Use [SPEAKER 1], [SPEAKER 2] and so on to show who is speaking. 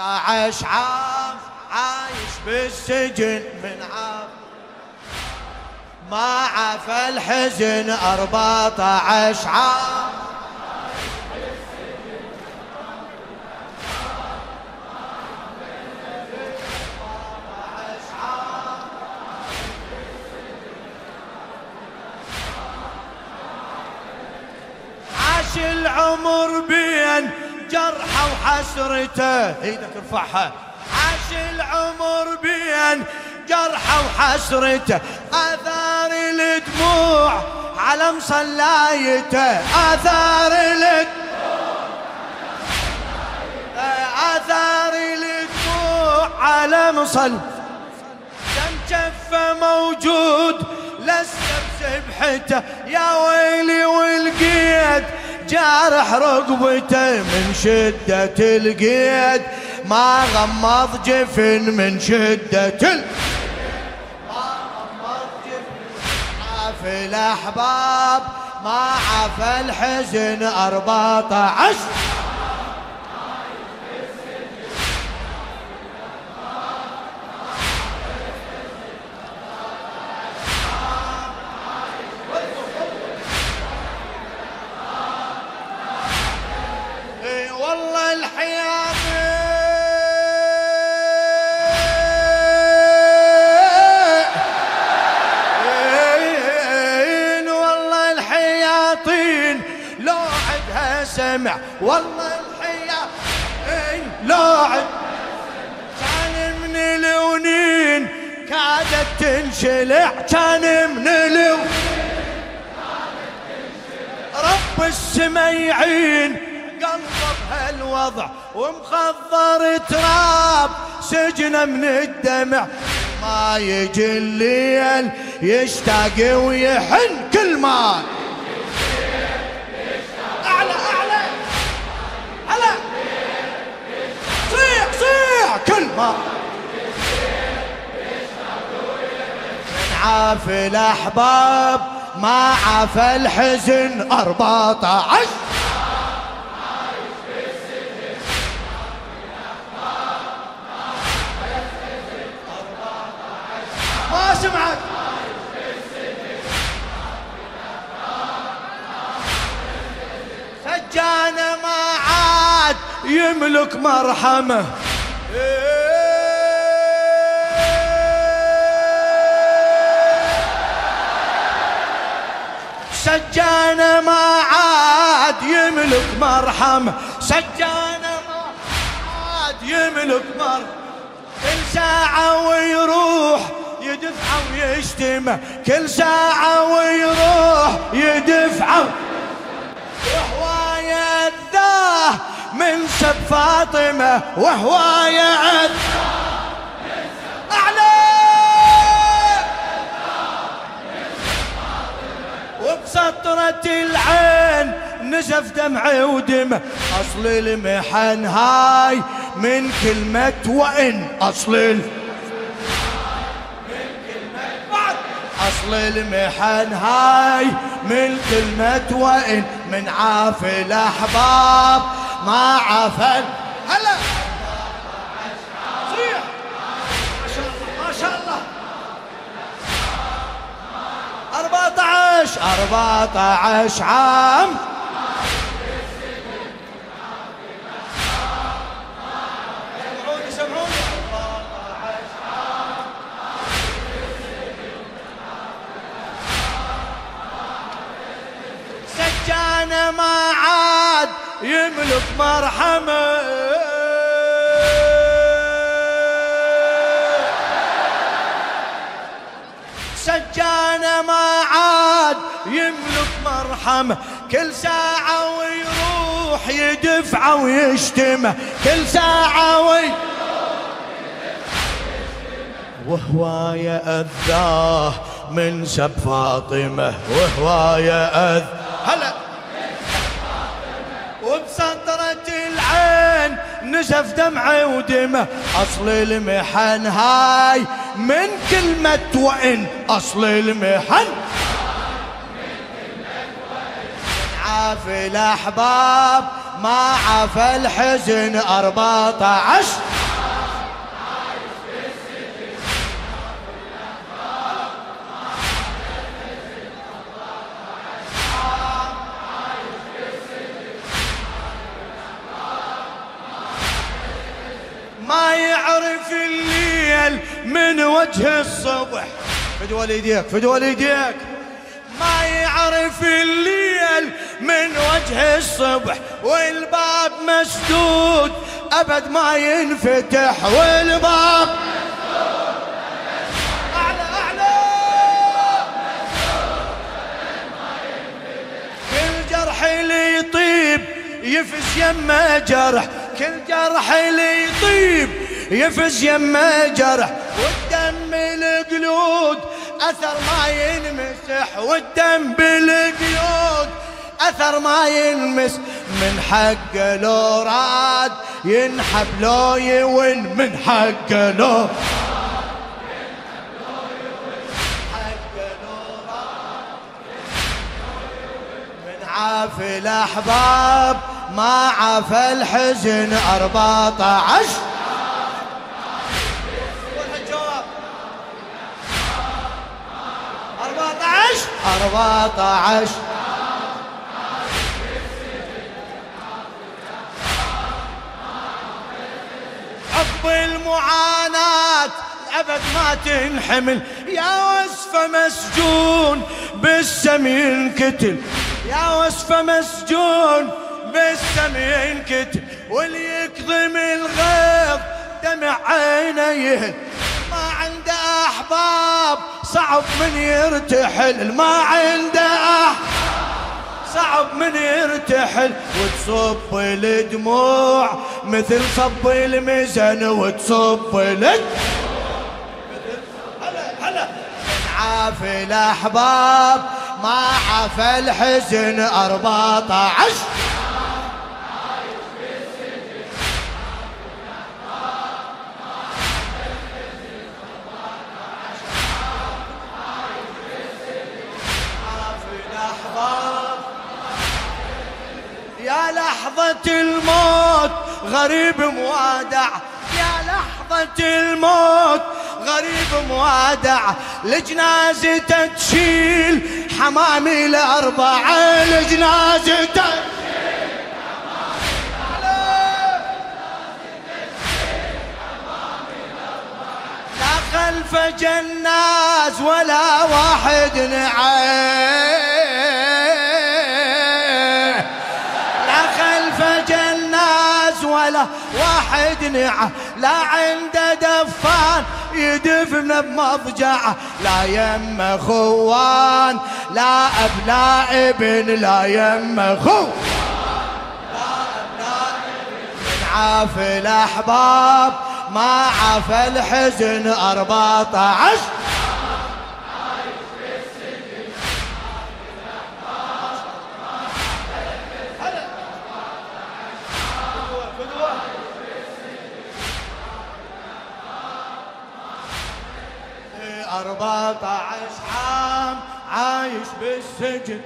[SPEAKER 1] 14 عام عايش بالسجن من عام ما عفى الحزن 14 عام عاش العمر بين جرحه وحسرته. إيدك ارفعها عاش العمر بين جرحه وحسرته. آثار الدموع على مصلايته. آثار الدموع. آثار الدموع على مصل دم جفه موجود لسه بسبحته. يا ويلي والقيد جارح رقبته من شدة القيد. ما غمض جفن من شدة ال... عاف الأحباب. ما عفى الحزن أربعة عشر. سمع. والله الحياطين لو عد. كان من الونين كادت تنشلع. كان من الونين رب السما يعين قلبه بهالوضع ومخضر تراب. سجنه من الدمع. ما يجي الليل يشتاق ويحن كل ما عافي الأحباب ما عفى الحزن أربعة عشر. ما سمعت؟ ما عاد يملك مرحمة. سجانة ما عاد يملك مرحمة سجانة ما عاد يملك مرحمة كل ساعة ويروح يدفع ويشتمه كل ساعة ويروح يدفع. وهو يذاه من سب فاطمة وهو يعد نزف دمعي ودمه أصل المحن هاي من كلمة وإن. أصل ال... أصل المحن هاي من كلمة وإن. من عافي الأحباب ما عفن هلا! صيح ما شاء الله ما شاء الله! أربعة عشر! أربعة عشر عام! سجانة ما عاد يملك مرحمة. سجانة ما عاد يملك مرحمة. كل ساعة ويروح يدفع ويشتمه كل ساعة وي وهو يأذاه من سب فاطمة. وهو يأذ هلا وبسطرة العين نزف دمعي ودمه. أصل المحن هاي من كلمة وإن. أصل المحن عافي الأحباب ما عفى الحزن. أربعة عشر ما يعرف الليل من وجه الصبح. فد والديك فد والديك ما يعرف الليل من وجه الصبح. والباب مسدود أبد ما ينفتح. والباب كل جرح اللي يطيب يفز يمه جرح. كل جرح اللي يطيب يفز يمه جرح. والدم القلود أثر ما ينمسح. والدم بالقيود أثر ما ينمس. من حقه لو راد ينحب لو يون من حقه لو عافي الأحباب ما عافى الحزن 14 أربعة عشر. عقب المعاناة أبد ما تنحمل. يا وصفة مسجون بالسم ينكتل يا وصفة مسجون بالسم ينكتل واللي يكظم الغيظ دمع عينه يهل ما عنده أحباب صعب من يرتحل. ما عنده أحباب صعب من يرتحل. وتصب الدموع مثل صب الميزان وتصب هلا عافي الأحباب ما عافى الحزن. 14 يا لحظة الموت غريب موادع. يا لحظة الموت غريب موادع. لجنازته تشيل حمامي الأربعة لجنازته خلف جناز ولا واحد نعيم ولا واحد نعه لا عنده دفان يدفن بمضجعه لا يم خوان لا اب لا ابن لا يم خو عافى الأحباب ما عافى الحزن 14 14 عام عايش بالسجن.